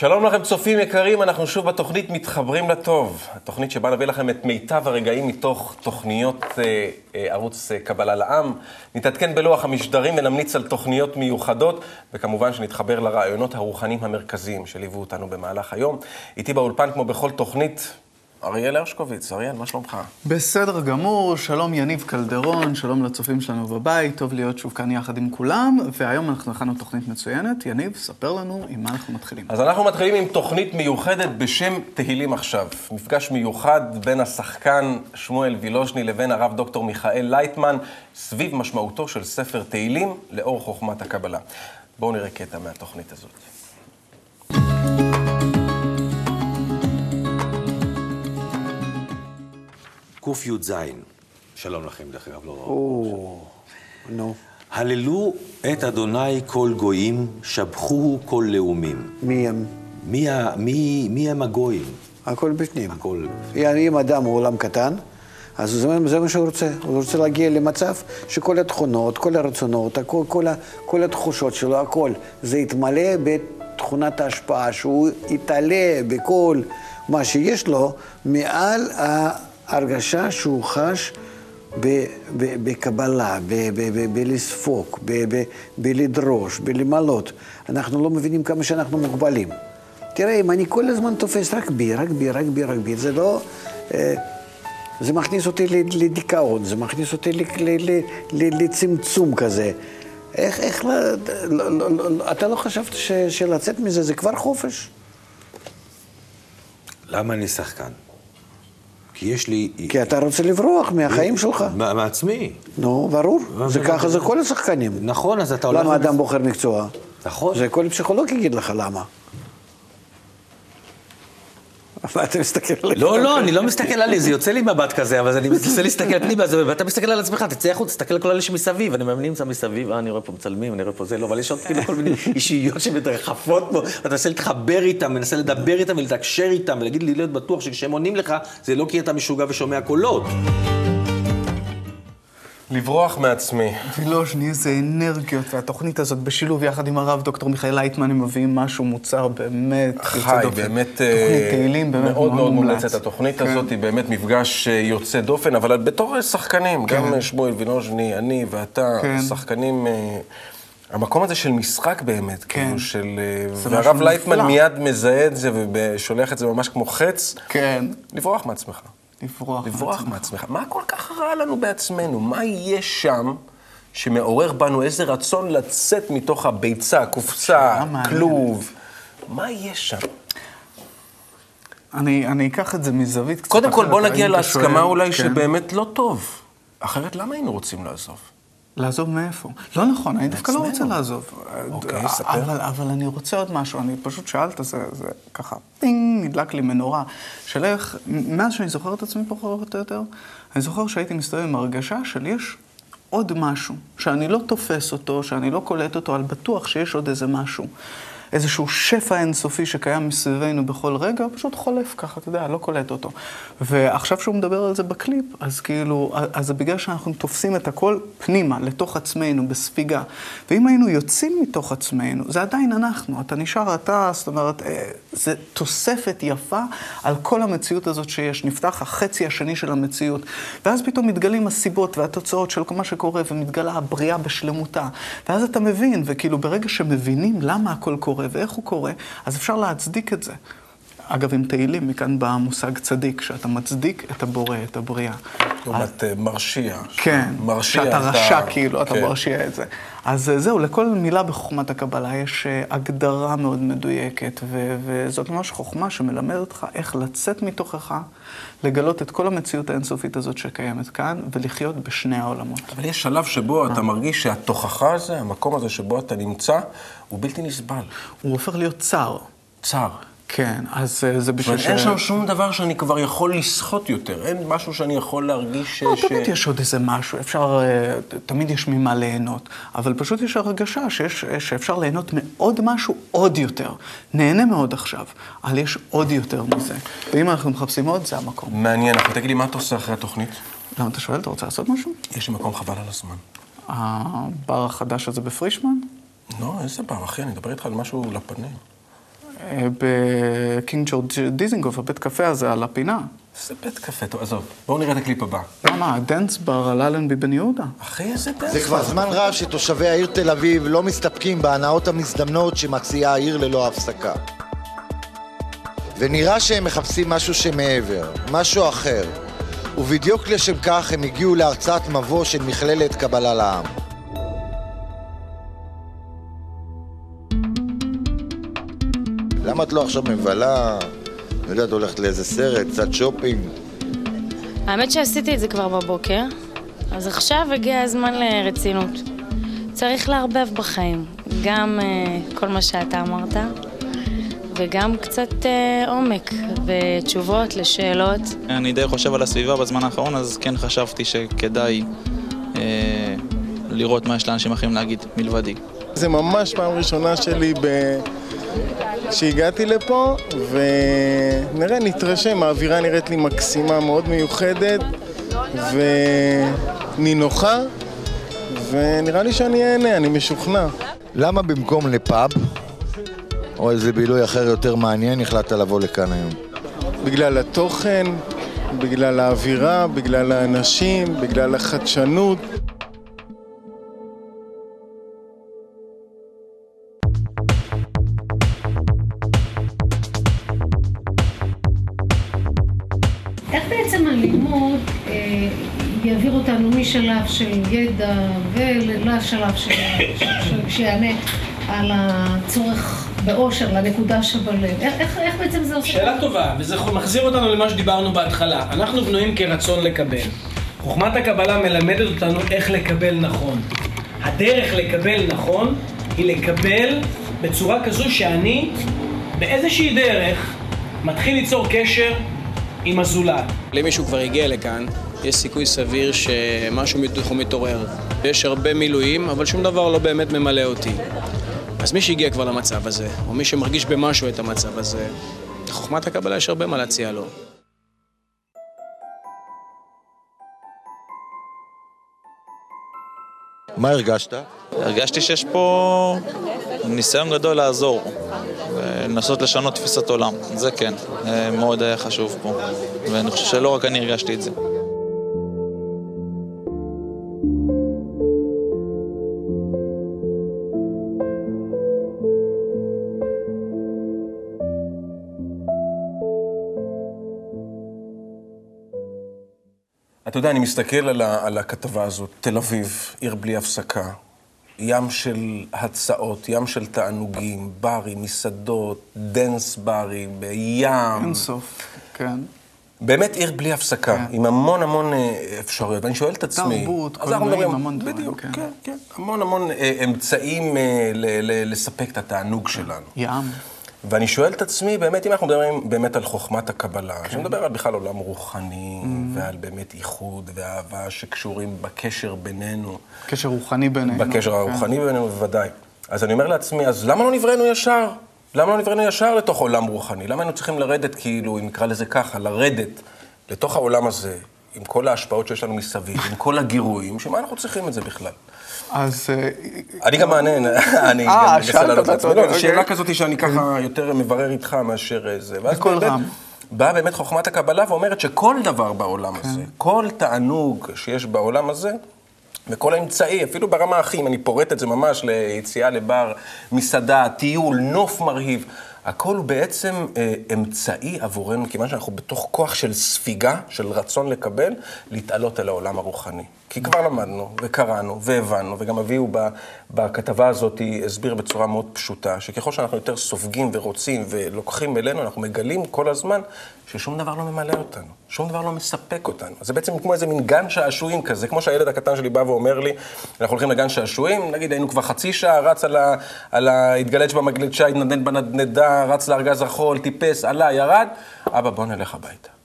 שלום לכם צופים יקרים, אנחנו שוב בתוכנית מתחברים לטוב. התוכנית שבה נביא לכם את מיטב הרגעים מתוך תוכניות אה, אה, ערוץ אה, קבלה לעם. נתעדכן בלוח המשדרים ונמליץ על תוכניות מיוחדות, וכמובן שנתחבר לרעיונות הרוחניים המרכזיים שליוו אותנו במהלך היום. איתי באולפן, כמו בכל תוכנית, אריאל הרשקוביץ. אריאל, מה שלומך? בסדר גמור, שלום יניב קלדרון, שלום לצופים שלנו בבית, טוב להיות שוב כאן יחד עם כולם, והיום אנחנו הכנו תוכנית מצוינת. יניב, ספר לנו עם מה אנחנו מתחילים. אז אנחנו מתחילים עם תוכנית מיוחדת בשם תהילים עכשיו. מפגש מיוחד בין השחקן שמואל וילוז'ני לבין הרב דוקטור מיכאל לייטמן, סביב משמעותו של ספר תהילים לאור חוכמת הקבלה. בואו נראה קטע מהתוכנית הזאת. קי"ז, שלום לכם, דרך אגב, לא... או, נו. הללו את אדוני כל גויים, שבחוהו כל לאומים. מי הם? מי, ה- מי, מי הם הגויים? הכל בפנים. הכל. יעני, אם אדם הוא עולם קטן, אז זה, זה מה שהוא רוצה. הוא רוצה להגיע למצב שכל התכונות, כל הרצונות, הכל, כל, ה- כל התחושות שלו, הכל, זה יתמלא בתכונת ההשפעה, שהוא יתעלה בכל מה שיש לו, מעל ההרגשה שהוא חש בקבלה, בלספוג, בלדרוש, בלמלות. אנחנו לא מבינים כמה שאנחנו מוגבלים. תראה, אם אני כל הזמן תופס רק בי, רק בי, רק בי, רק בי, זה לא... אה, זה מכניס אותי לדיכאון, זה מכניס אותי לצמצום כזה. איך, איך, לא, לא, לא, לא, אתה לא חשבת ש, שלצאת מזה זה כבר חופש? למה אני שחקן? כי יש לי... כי אתה רוצה לברוח מהחיים שלך. מה- מעצמי. נו, ברור. זה ככה זה כל השחקנים. נכון, אז אתה הולך... למה אדם בוחר מקצוע? נכון. זה כל פסיכולוג יגיד לך למה. מה אתה מסתכל עליי? לא, לא, אני לא מסתכל עלי, זה יוצא לי מבט כזה, אבל אני מנסה להסתכל פנימה, ואתה מסתכל על עצמך, תצא החוצה, תסתכל על כל אלה שמסביב, אני מאמין נמצא מסביב, אה, אני רואה פה מצלמים, אני רואה פה זה, לא, אבל יש עוד כאילו כל מיני אישיות שמתרחפות פה, ואתה מנסה להתחבר איתם, מנסה לדבר איתם ולתקשר איתם, ולהגיד לי להיות בטוח שכשהם עונים לך, זה לא כי אתה משוגע ושומע קולות. לברוח מעצמי. וילוז'ני, איזה אנרגיות, והתוכנית הזאת בשילוב יחד עם הרב דוקטור מיכאל לייטמן, הם מביאים משהו מוצר באמת חי. באמת תוכנית אה, תהילים, באמת מאוד מאוד. מומלצת. התוכנית כן. הזאת היא באמת מפגש אה, יוצא דופן, אבל בתור אה, שחקנים, כן. גם אה, שמואל וילוז'ני, אני ואתה, כן. שחקנים... המקום הזה של משחק באמת, כן. כאילו של... והרב לייטמן. מיד מזהה את זה ושולח את זה ממש כמו חץ. כן, לברוח מעצמך. לברוח. לברוח מעצמך. מה כל כך רע לנו בעצמנו? מה יש שם שמעורר בנו איזה רצון לצאת מתוך הביצה, קופסה. כלוב? מה יש שם? אני, אני אקח את זה מזווית קצת קודם כל, בוא נגיע להסכמה אולי כן. שבאמת לא טוב. אחרת למה היינו רוצים לעזוב? לעזוב מאיפה? לא נכון, אני דווקא לא רוצה. לעזוב. אוקיי, אה, ספר. אבל, אבל אני רוצה עוד משהו, אני פשוט שאלת, זה, זה ככה, טינג, נדלק לי מנורה. של איך, מאז שאני זוכר את עצמי פחות או יותר, אני זוכר שהייתי מסתובב עם הרגשה של יש עוד משהו, שאני לא תופס אותו, שאני לא קולט אותו, אבל בטוח שיש עוד איזה משהו. איזשהו שפע אינסופי שקיים מסביבנו בכל רגע, פשוט חולף ככה, אתה יודע, לא קולט אותו. ועכשיו שהוא מדבר על זה בקליפ, אז כאילו, אז זה בגלל שאנחנו תופסים את הכל פנימה, לתוך עצמנו, בספיגה. ואם היינו יוצאים מתוך עצמנו, זה עדיין אנחנו, אתה נשאר אתה, זאת אומרת, אה, זה תוספת יפה על כל המציאות הזאת שיש. נפתח החצי השני של המציאות, ואז פתאום מתגלים הסיבות והתוצאות של כל מה שקורה, ומתגלה הבריאה בשלמותה. ואז אתה מבין, וכאילו ברגע שמבינים למה הכל קורה ואיך הוא קורה, אז אפשר להצדיק את זה. אגב, עם תהילים, מכאן בא המושג צדיק, שאתה מצדיק את הבורא, את הבריאה. לעומת אה, מרשיע. כן, מרשיע שאתה את רשע כאילו, אתה כן. מרשיע את זה. אז אה, זהו, לכל מילה בחוכמת הקבלה יש אה, הגדרה מאוד מדויקת, ו- וזאת ממש חוכמה שמלמדת אותך איך לצאת מתוכך, לגלות את כל המציאות האינסופית הזאת שקיימת כאן, ולחיות בשני העולמות. אבל יש שלב שבו. אתה מרגיש שהתוכחה הזה, המקום הזה שבו אתה נמצא, הוא בלתי נסבל. הוא הופך להיות צר. צר. כן, אז אה, זה בשביל ש... אין שם שום דבר שאני כבר יכול לסחוט יותר. אין משהו שאני יכול להרגיש ש... לא, ש- תמיד יש עוד איזה משהו, אפשר, אה, תמיד יש ממה ליהנות, אבל פשוט יש הרגשה שיש, שאפשר ליהנות מעוד משהו עוד יותר. נהנה מאוד עכשיו, אבל יש עוד יותר מזה. ואם אנחנו מחפשים עוד, זה המקום. מעניין, אבל תגיד לי, מה אתה עושה אחרי התוכנית? למה אתה שואל, אתה רוצה לעשות משהו? יש לי מקום חבל על הזמן. הבר החדש הזה בפרישמן? לא, איזה בר, אחי, אני מדבר איתך על משהו לפנים. אה, בקינג ג'ורג' דיזינגוף, הבית קפה הזה על הפינה. זה בית קפה, טוב, עזוב. בואו נראה את הקליפ הבא. למה? ה dance bar על אלנבי בן יהודה. אחי, איזה dance. זה כבר זמן רב שתושבי העיר תל אביב לא מסתפקים בהנאות המזדמנות שמציעה העיר ללא הפסקה. ונראה שהם מחפשים משהו שמעבר, משהו אחר. ובדיוק לשם כך הם הגיעו להרצאת מבוא של מכללת קבלה לעם. למה את לא עכשיו מבלה, לא יודעת, הולכת לאיזה סרט, קצת שופינג? האמת שעשיתי את זה כבר בבוקר, אז עכשיו הגיע הזמן לרצינות. צריך לערבב בחיים, גם uh, כל מה שאתה אמרת, וגם קצת uh, עומק ותשובות לשאלות. אני די חושב על הסביבה בזמן האחרון, אז כן חשבתי שכדאי אה, לראות מה יש לאנשים אחרים להגיד מלבדי. זה ממש פעם ראשונה שלי ב... שהגעתי לפה, ונראה, נתרשם, האווירה נראית לי מקסימה, מאוד מיוחדת ונינוחה, ונראה לי שאני אהנה, אני משוכנע. למה במקום לפאב, או איזה בילוי אחר יותר מעניין, החלטת לבוא לכאן היום? בגלל התוכן, בגלל האווירה, בגלל האנשים, בגלל החדשנות. של ידע ולשלב של- שיענה על הצורך באושר, לנקודה שבלב? איך, איך, איך בעצם זה עושה? שאלה טובה, וזה מחזיר אותנו למה שדיברנו בהתחלה. אנחנו בנויים כרצון לקבל. חוכמת הקבלה מלמדת אותנו איך לקבל נכון. הדרך לקבל נכון היא לקבל בצורה כזו שאני באיזושהי דרך מתחיל ליצור קשר עם הזולת. למישהו כבר הגיע לכאן, יש סיכוי סביר שמשהו מתוכו מתעורר. יש הרבה מילואים, אבל שום דבר לא באמת ממלא אותי. אז מי שהגיע כבר למצב הזה, או מי שמרגיש במשהו את המצב הזה, לחוכמת הקבלה יש הרבה מה להציע לו. מה הרגשת? הרגשתי שיש פה ניסיון גדול לעזור, ולנסות לשנות תפיסת עולם. זה כן, אה, מאוד היה חשוב פה. ואני חושב שלא רק אני הרגשתי את זה. אתה יודע, אני מסתכל על, ה, על הכתבה הזאת, תל אביב, עיר בלי הפסקה, ים של הצעות, ים של תענוגים, ברים, מסעדות, dance ברים, ים. אין סוף, כן. באמת עיר בלי הפסקה, כן. עם המון המון אה, אפשרויות. ואני שואל את עצמי... תרבות, קולנועים, המון דברים, בדיוק, כן. כן, כן. המון המון אה, אמצעים אה, ל- ל- לספק את התענוג שלנו. ים. ואני שואל את עצמי, באמת, אם אנחנו מדברים באמת על חוכמת הקבלה, כן. שמדבר על בכלל עולם רוחני, Mm. ועל באמת איחוד ואהבה שקשורים בקשר בינינו, קשר רוחני בינינו. בקשר כן. הרוחני בינינו, בוודאי. אז אני אומר לעצמי, אז למה לא נבראנו ישר? למה לא נבראנו ישר לתוך עולם רוחני? למה היינו צריכים לרדת, כאילו, אם נקרא לזה ככה, לרדת לתוך העולם הזה, עם כל ההשפעות שיש לנו מסביב, עם כל הגירויים, שמה אנחנו צריכים את זה בכלל? אז אה, אני גם אני אה, גם מנסה שאלת לענות לעצמי. לא, זו אוקיי. שאלה כזאת שאני ככה יותר מברר איתך מאשר אה, זה. בקול רם. באה באמת חוכמת הקבלה ואומרת שכל דבר בעולם כן. הזה, כל תענוג שיש בעולם הזה, וכל האמצעי, אפילו ברמה הכי, אם אני פורט את זה ממש ליציאה לבר, מסעדה, טיול, נוף מרהיב, הכל הוא בעצם אה, אמצעי עבורנו, כיוון שאנחנו בתוך כוח של ספיגה, של רצון לקבל, להתעלות אל העולם הרוחני. כי כבר למדנו, וקראנו, והבנו, וגם אביהו בכתבה הזאת הסביר בצורה מאוד פשוטה, שככל שאנחנו יותר סופגים ורוצים ולוקחים אלינו, אנחנו מגלים כל הזמן ששום דבר לא ממלא אותנו, שום דבר לא מספק אותנו. זה בעצם כמו איזה מין גן שעשועים כזה, כמו שהילד הקטן שלי בא ואומר לי, אנחנו הולכים לגן שעשועים, נגיד היינו כבר חצי שעה, רץ על ה... על ה... התגלץ' התנדנד בנדנדה, רץ לארגז החול, טיפס, עלה, ירד, אבא בוא נלך הביתה.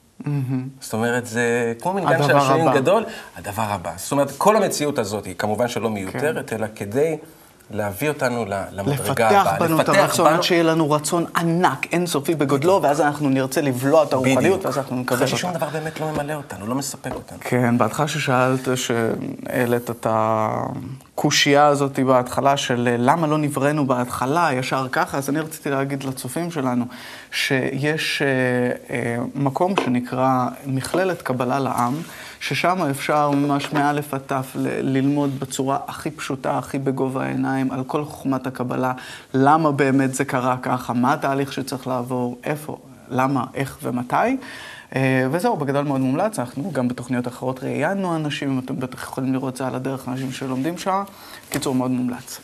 זאת אומרת, זה כמו מין גן שעשועים. גדול, הדבר הבא. זאת אומרת, כל המציאות הזאת היא כמובן שלא מיותרת, אלא כדי להביא אותנו למדרגה לפתח הבאה. בנו את הרצון, עד שיהיה לנו רצון ענק, אינסופי בגודלו, ואז אנחנו נרצה לבלוע את הרוחניות. ואז אנחנו נקבל אחרי ששום אותה. דבר באמת לא ממלא אותנו, לא מספק אותנו. כן, בהתחלה ששאלת, שהעלית את הקושייה הזאת בהתחלה של אה, למה לא נבראנו בהתחלה, ישר ככה, אז אני רציתי להגיד לצופים שלנו שיש אה, אה, מקום שנקרא מכללת קבלה לעם, ששם אפשר ממש מאלף עד תף ל- ללמוד בצורה הכי פשוטה, הכי בגובה העיניים, על כל חוכמת הקבלה, למה באמת זה קרה ככה, מה התהליך שצריך לעבור, איפה, למה, איך ומתי. אה, וזהו, בגדול מאוד מומלץ, אנחנו גם בתוכניות אחרות ראיינו אנשים, אתם בטח יכולים לראות את זה על הדרך, אנשים שלומדים שעה. קיצור, מאוד מומלץ.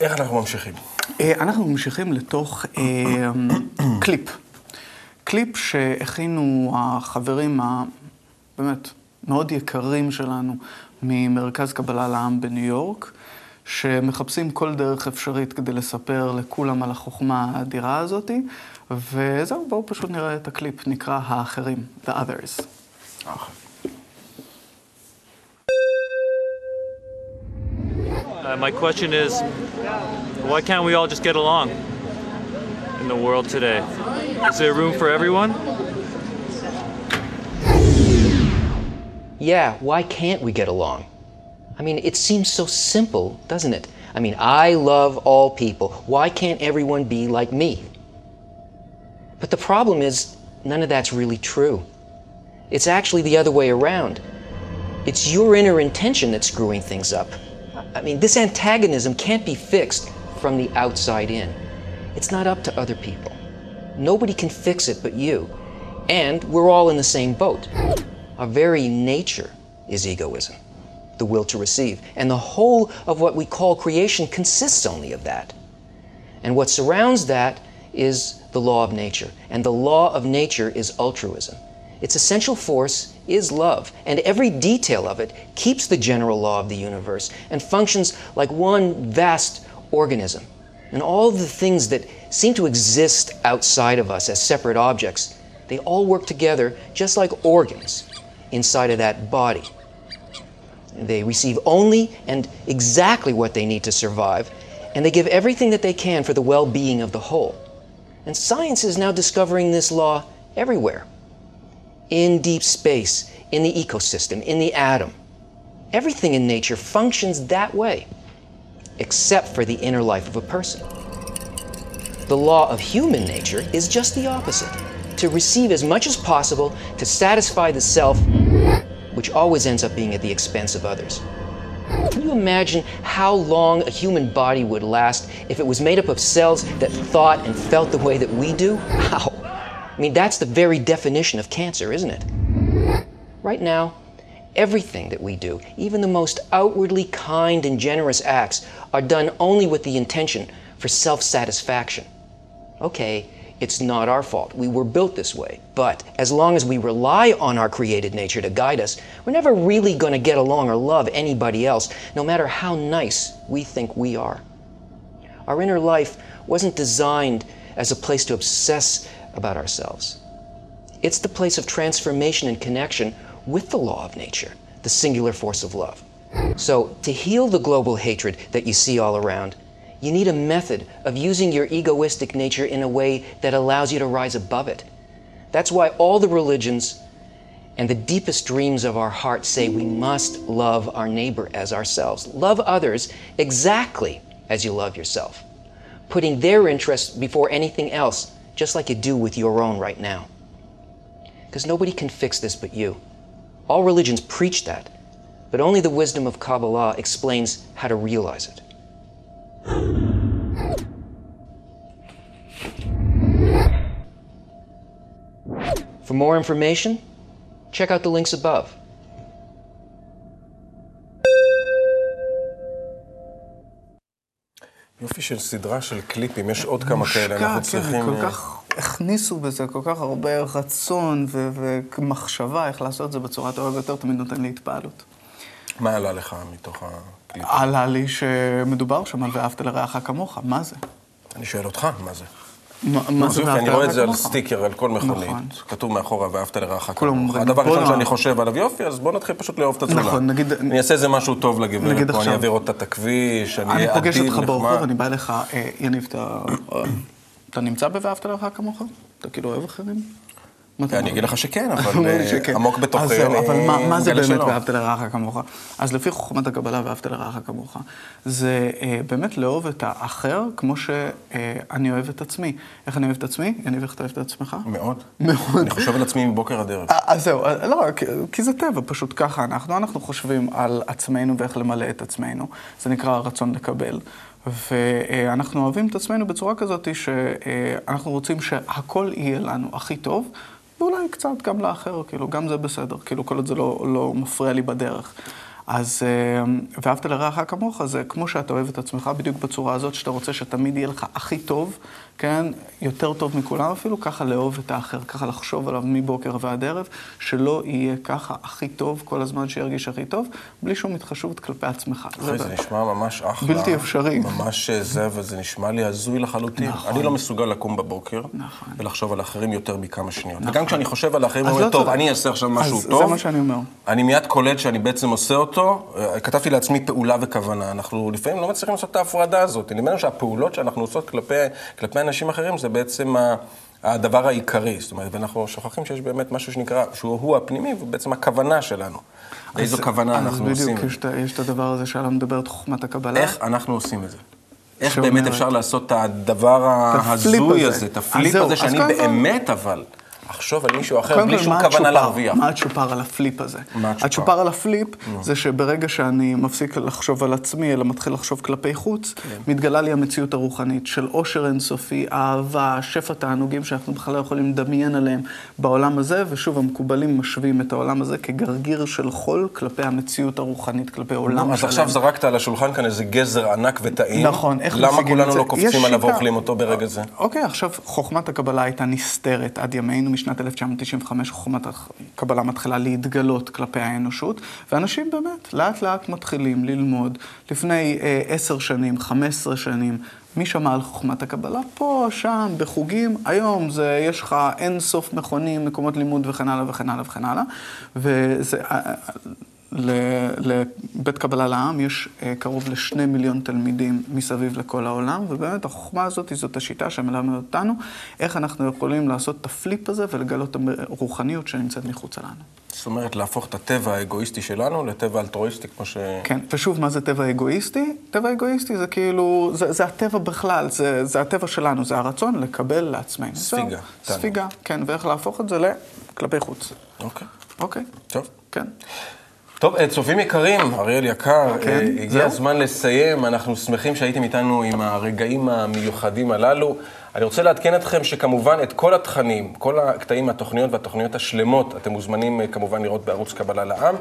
איך אנחנו ממשיכים? אה, אנחנו ממשיכים לתוך אה, קליפ. קליפ שהכינו החברים הבאמת מאוד יקרים שלנו ממרכז קבלה לעם בניו יורק, שמחפשים כל דרך אפשרית כדי לספר לכולם על החוכמה האדירה הזאתי. וזהו, בואו פשוט נראה את הקליפ, נקרא האחרים, The Others. Uh, my question is why can't we all just get along in the world today? Is there room for everyone? Yeah, why can't we get along? I mean, it seems so simple, doesn't it? I mean, I love all people. Why can't everyone be like me? But the problem is, none of that's really true. It's actually the other way around. It's your inner intention that's screwing things up. I mean, this antagonism can't be fixed from the outside in. It's not up to other people. Nobody can fix it but you. And we're all in the same boat. Our very nature is egoism, the will to receive. And the whole of what we call creation consists only of that. And what surrounds that is the law of nature. And the law of nature is altruism. Its essential force is love, and every detail of it keeps the general law of the universe and functions like one vast organism. And all the things that seem to exist outside of us as separate objects, they all work together just like organs inside of that body. They receive only and exactly what they need to survive, and they give everything that they can for the well being of the whole. And science is now discovering this law everywhere in deep space, in the ecosystem, in the atom. Everything in nature functions that way, except for the inner life of a person. The law of human nature is just the opposite to receive as much as possible to satisfy the self, which always ends up being at the expense of others. Can you imagine how long a human body would last if it was made up of cells that thought and felt the way that we do? How? I mean, that's the very definition of cancer, isn't it? Right now, everything that we do, even the most outwardly kind and generous acts, are done only with the intention for self satisfaction. Okay, it's not our fault. We were built this way. But as long as we rely on our created nature to guide us, we're never really going to get along or love anybody else, no matter how nice we think we are. Our inner life wasn't designed as a place to obsess about ourselves. It's the place of transformation and connection with the law of nature, the singular force of love. So, to heal the global hatred that you see all around, you need a method of using your egoistic nature in a way that allows you to rise above it. That's why all the religions and the deepest dreams of our heart say we must love our neighbor as ourselves. Love others exactly as you love yourself, putting their interests before anything else, just like you do with your own right now. Because nobody can fix this but you. All religions preach that, but only the wisdom of Kabbalah explains how to realize it. For more information, check out the links above. יופי של סדרה של קליפים, יש עוד כמה כאלה, אנחנו מושקע, כן, צריכים... כל אה, כך הכניסו בזה כל כך הרבה רצון ו- ומחשבה איך לעשות את זה בצורה טובה ביותר, תמיד נותן לי התפעלות. מה עלה לך מתוך הקליפ? עלה לי שמדובר שם על ואהבת לרעך כמוך, מה זה? אני שואל אותך, מה זה? מה מה זה ואהבת אני רואה את זה על? סטיקר, על כל מכונית. נכון. כתוב מאחורה, ואהבת לרעך כמוך. הדבר הראשון נ- שאני חושב עליו, יופי, אז בוא נתחיל פשוט לאהוב את הזולת. נכון, נגיד- אני אעשה איזה משהו טוב לגברת פה, אני אעביר אותה את הכביש, אני אני אהיה פוגש עדין, אותך ברחוב, נחמד. אני בא אליך, אה, יניב, אתה נמצא ב"ואהבת לרעך כמוך"? אתה כאילו אוהב אחרים? אני אגיד לך שכן, אבל אה. עמוק בתוכי אני אבל מה, זה באמת. ואהבת לרעך כמוך? אז לפי חוכמת הקבלה ואהבת לרעך כמוך, זה אה, באמת לאהוב את האחר כמו שאני אוהב את עצמי. איך אני אוהב את עצמי? יניב, איך אתה אוהב את עצמך? מאוד. מאוד. אני חושב על עצמי מבוקר עד ערב. אה, אז זהו, אה, לא, כי זה טבע, פשוט ככה אנחנו. אנחנו חושבים על עצמנו ואיך למלא את עצמנו. זה נקרא הרצון לקבל. ואנחנו אוהבים את עצמנו בצורה כזאת שאנחנו רוצים שהכל יהיה לנו הכי טוב, ואולי קצת גם לאחר, כאילו, גם זה בסדר, כאילו, כל עוד זה לא, לא מפריע לי בדרך. אז אה, ואהבת לרעך כמוך, זה כמו שאתה אוהב את עצמך, בדיוק בצורה הזאת, שאתה רוצה שתמיד יהיה לך הכי טוב, כן? יותר טוב מכולם אפילו, ככה לאהוב את האחר, ככה לחשוב עליו מבוקר ועד ערב, שלא יהיה ככה הכי טוב כל הזמן שירגיש הכי טוב, בלי שום התחשבות כלפי עצמך. אחי, זה באמת. נשמע ממש אחלה. בלתי אפשרי. ממש אה, זה, וזה נשמע לי הזוי לחלוטין. נכון. אני לא מסוגל לקום בבוקר ולחשוב על אחרים יותר מכמה שניות. נכון. וגם כשאני חושב על האחרים, אני אומר, לא טוב, אני אעשה עכשיו משהו טוב. זה מה שאני אומר. אני מיד קולט שאני בעצם עושה אותו. אה, כתבתי לעצמי פעולה וכוונה. אנחנו לפעמים לא מצליחים לעשות את ההפרדה הזאת. נדמה לנו שהפעולות שאנחנו עושות כלפי, כלפי אנשים אחרים זה בעצם ה... הדבר העיקרי, זאת אומרת, ואנחנו שוכחים שיש באמת משהו שנקרא, שהוא הוא הפנימי, ובעצם הכוונה שלנו. אז- כוונה אנחנו אז עושים. בדיוק, יש יש את הדבר הזה שעליו מדברת חוכמת הקבלה. איך אנחנו עושים את זה? איך שאומרת- באמת אפשר לעשות את הדבר ההזוי הזה. את אז ה flip הזה, אז שאני באמת אבל אחשוב על מישהו אחר בלי שום כוונה? להרוויח. מה הצ'ופר על ה flip הזה? מה הצ'ופר? הצ'ופר על ה flip. זה שברגע שאני מפסיק לחשוב על עצמי, אלא מתחיל לחשוב כלפי חוץ, כן. מתגלה לי המציאות הרוחנית של עושר אינסופי, אהבה, שפע תענוגים שאנחנו בכלל לא יכולים לדמיין עליהם בעולם הזה, ושוב, המקובלים משווים את העולם הזה כגרגיר של חול כלפי המציאות הרוחנית, כלפי עולם אז שלם. עכשיו זרקת על השולחן כאן איזה גזר ענק וטעים. נכון, איך למה משיגים כולנו את זה? לא קופצים עליו. ואוכלים אותו ברגע זה? אוקיי, עכשיו, חוכמת הקבלה הייתה נסתרת עד ימינו, משנת 1995 חוכמת הקבלה מתחילה להתגלות כלפי האנושות, ואנשים באמת לאט לאט מתחילים ללמוד. לפני אה, עשר שנים, חמש עשרה שנים, מי שמע על חוכמת הקבלה? פה, שם, בחוגים. היום זה, יש לך אין סוף מכונים, מקומות לימוד וכן הלאה וכן הלאה וכן הלאה. וזה... לבית קבלה לעם יש אה, קרוב לשני מיליון תלמידים מסביב לכל העולם, ובאמת החוכמה הזאת זאת השיטה שמלמדת אותנו איך אנחנו יכולים לעשות את הפליפ הזה ולגלות את הרוחניות שנמצאת מחוצה לנו. זאת אומרת, להפוך את הטבע האגואיסטי שלנו לטבע אלטרואיסטי, כמו ש... כן, ושוב, מה זה טבע אגואיסטי? טבע אגואיסטי זה כאילו, זה, זה הטבע בכלל, זה, זה הטבע שלנו, זה הרצון לקבל לעצמנו. ספיגה, תענוג. ספיגה, כן, ואיך להפוך את זה לכלפי חוץ. אוקיי. אוקיי. טוב. כן. טוב, אה, צופים יקרים, אריאל יקר, כן, אה, הגיע. הזמן לסיים. אנחנו שמחים שהייתם איתנו עם הרגעים המיוחדים הללו. אני רוצה לעדכן אתכם שכמובן את כל התכנים, כל הקטעים מהתוכניות והתוכניות השלמות, אתם מוזמנים אה, כמובן לראות בערוץ קבלה לעם.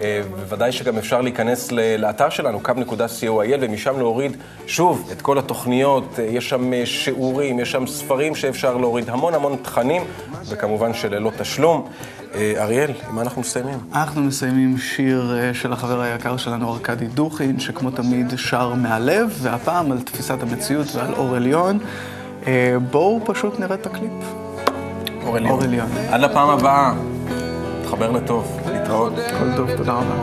אה, בוודאי שגם אפשר להיכנס לאתר שלנו, kub.co.il, ומשם להוריד שוב את כל התוכניות. אה, יש שם שיעורים, יש שם ספרים שאפשר להוריד, המון המון תכנים, וכמובן שללא תשלום. אריאל, עם מה אנחנו מסיימים? אנחנו מסיימים שיר של החבר היקר שלנו, ארכדי דוכין, שכמו תמיד שר מהלב, והפעם על תפיסת המציאות ועל אור עליון. אה, בואו פשוט נראה את הקליפ. אור עליון. אור עליון. עד לפעם הבאה, תחבר לטוב, להתראות. כל טוב, תודה רבה.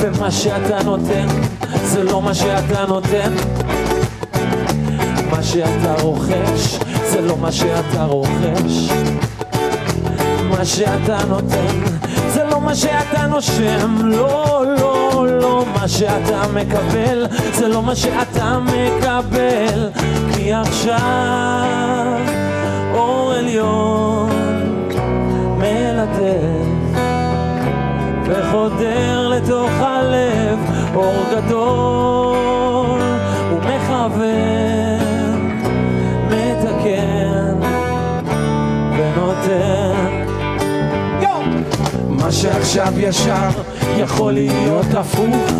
ומה שאתה נותן, זה לא מה שאתה נותן. מה שאתה רוכש, זה לא מה שאתה רוכש. מה שאתה נותן, זה לא מה שאתה נושם. לא, לא, לא. מה שאתה מקבל, זה לא מה שאתה מקבל. כי עכשיו אור עליון מלטף. וחודר לתוך הלב אור גדול ומכוון, מתקן ונותן. מה שעכשיו ישר יכול להיות הפוך.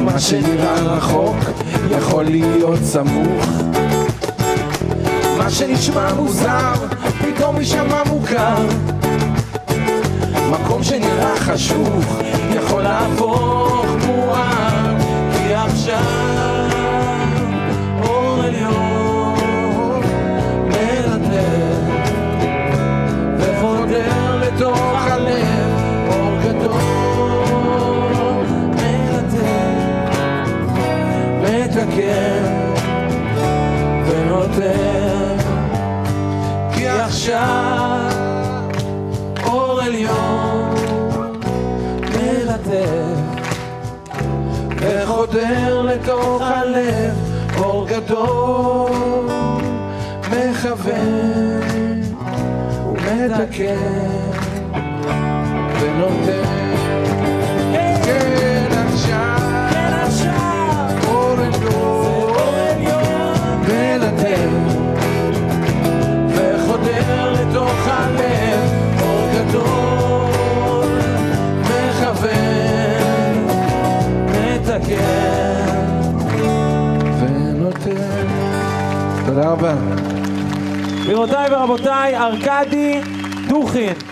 מה שנראה רחוק יכול להיות סמוך. מה שנשמע מוזר פתאום יישמע מוכר. מקום שנראה חשוך יכול להפוך מואר כי עכשיו בתוך הלב, אור גדול, מרתק, מתקן ונותן. כי עכשיו אור עליון מרתק, וחודר לתוך הלב, אור גדול, מכוון ומתקן. גבירותיי ורבותיי, ארכדי דוכין.